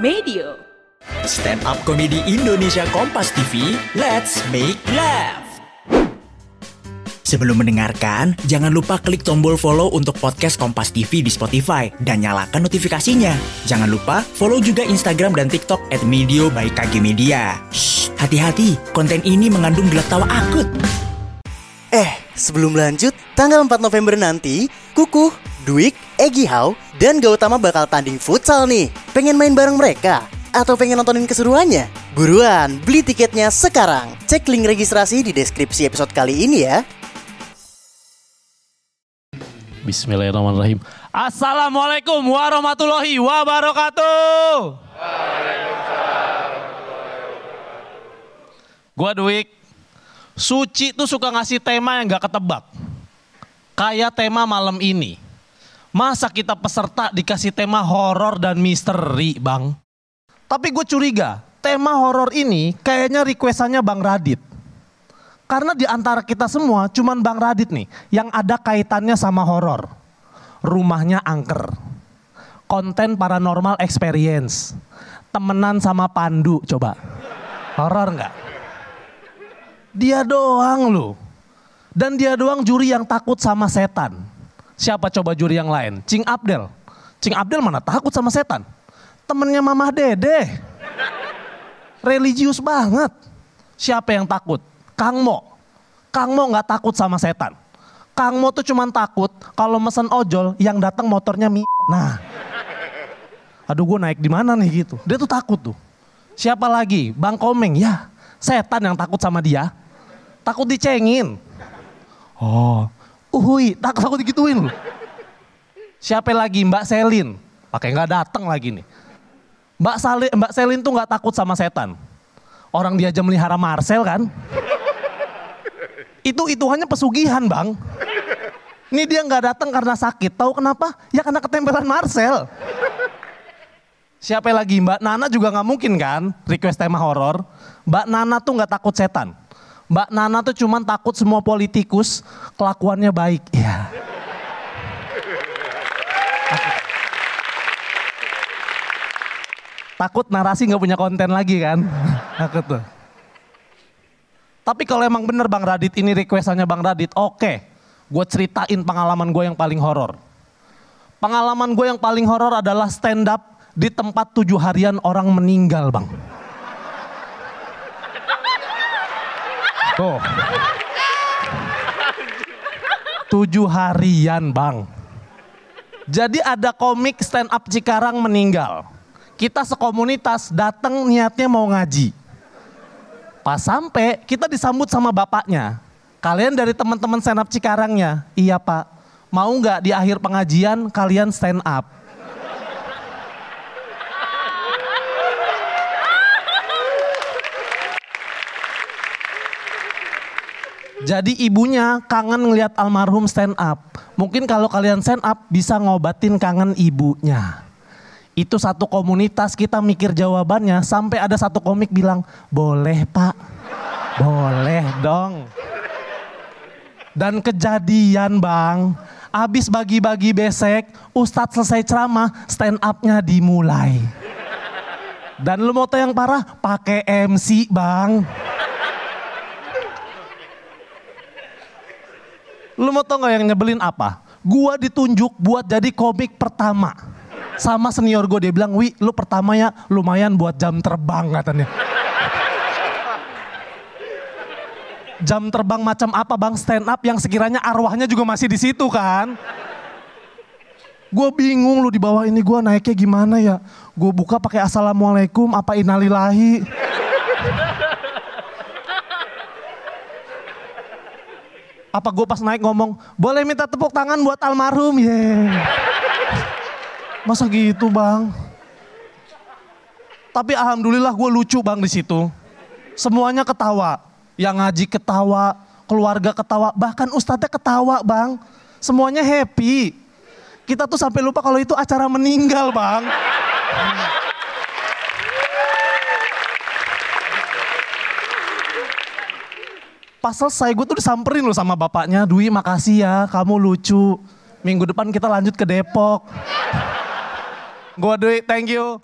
Medio. Stand up komedi Indonesia Kompas TV, let's make laugh. Sebelum mendengarkan, jangan lupa klik tombol follow untuk podcast Kompas TV di Spotify dan nyalakan notifikasinya. Jangan lupa follow juga Instagram dan TikTok at Medio by KG Media. Shh, hati-hati, konten ini mengandung gelak tawa akut. Eh, sebelum lanjut, tanggal 4 November nanti, Kukuh, Dwik, Egi Hau, dan Gautama bakal tanding futsal nih. Pengen main bareng mereka? Atau pengen nontonin keseruannya? Buruan, beli tiketnya sekarang. Cek link registrasi di deskripsi episode kali ini ya. Bismillahirrahmanirrahim. Assalamualaikum warahmatullahi wabarakatuh. Gua Dwik. Suci tuh suka ngasih tema yang gak ketebak. Kayak tema malam ini. Masa kita peserta dikasih tema horor dan misteri, Bang? Tapi gue curiga, tema horor ini kayaknya requestannya Bang Radit. Karena di antara kita semua cuman Bang Radit nih yang ada kaitannya sama horor. Rumahnya angker. Konten paranormal experience. Temenan sama Pandu coba. Horor nggak? Dia doang loh. Dan dia doang juri yang takut sama setan. Siapa coba juri yang lain? Cing Abdel. Cing Abdel mana takut sama setan? Temennya Mamah Dede. Religius banget. Siapa yang takut? Kang Mo. Kang Mo nggak takut sama setan. Kang Mo tuh cuman takut kalau mesen ojol yang datang motornya mi. Nah, aduh gue naik di mana nih gitu. Dia tuh takut tuh. Siapa lagi? Bang Komeng. Ya, setan yang takut sama dia. Takut dicengin. Oh, uhui, takut takut digituin. Siapa lagi? Mbak Selin. Pakai nggak datang lagi nih. Mbak Sali, Mbak Selin tuh nggak takut sama setan. Orang dia aja melihara Marcel kan. Itu itu hanya pesugihan bang. Ini dia nggak datang karena sakit. Tahu kenapa? Ya karena ketempelan Marcel. Siapa lagi? Mbak Nana juga nggak mungkin kan request tema horor. Mbak Nana tuh nggak takut setan. Mbak Nana tuh cuman takut semua politikus kelakuannya baik. Ya. Takut narasi nggak punya konten lagi kan? Takut tuh. Tapi kalau emang bener Bang Radit ini requestannya Bang Radit, oke. Gue ceritain pengalaman gue yang paling horor. Pengalaman gue yang paling horor adalah stand up di tempat tujuh harian orang meninggal Bang. Tuh. Tujuh harian Bang. Jadi ada komik stand up Cikarang meninggal. Kita sekomunitas datang niatnya mau ngaji. Pas sampai kita disambut sama bapaknya. Kalian dari teman-teman stand up Cikarangnya? Iya pak. Mau nggak di akhir pengajian kalian stand up? Jadi ibunya kangen ngelihat almarhum stand up. Mungkin kalau kalian stand up bisa ngobatin kangen ibunya. Itu satu komunitas kita mikir jawabannya sampai ada satu komik bilang, boleh pak, boleh dong. Dan kejadian bang, abis bagi-bagi besek, Ustadz selesai ceramah, stand upnya dimulai. Dan lu mau tau yang parah? Pakai MC bang. Lu mau tau gak yang nyebelin apa? Gua ditunjuk buat jadi komik pertama. Sama senior gue dia bilang, Wi lu pertama ya lumayan buat jam terbang katanya. jam terbang macam apa bang stand up yang sekiranya arwahnya juga masih di situ kan? Gue bingung lu di bawah ini gue naiknya gimana ya? Gue buka pakai assalamualaikum apa innalillahi. Apa gue pas naik ngomong boleh minta tepuk tangan buat almarhum? Yeah. masa gitu bang? Tapi alhamdulillah gue lucu bang di situ. Semuanya ketawa. Yang ngaji ketawa keluarga ketawa bahkan ustadznya ketawa bang. Semuanya happy. Kita tuh sampai lupa kalau itu acara meninggal bang Pas selesai gue tuh disamperin loh sama bapaknya, Dwi makasih ya kamu lucu. Minggu depan kita lanjut ke Depok. gue Dwi, thank you.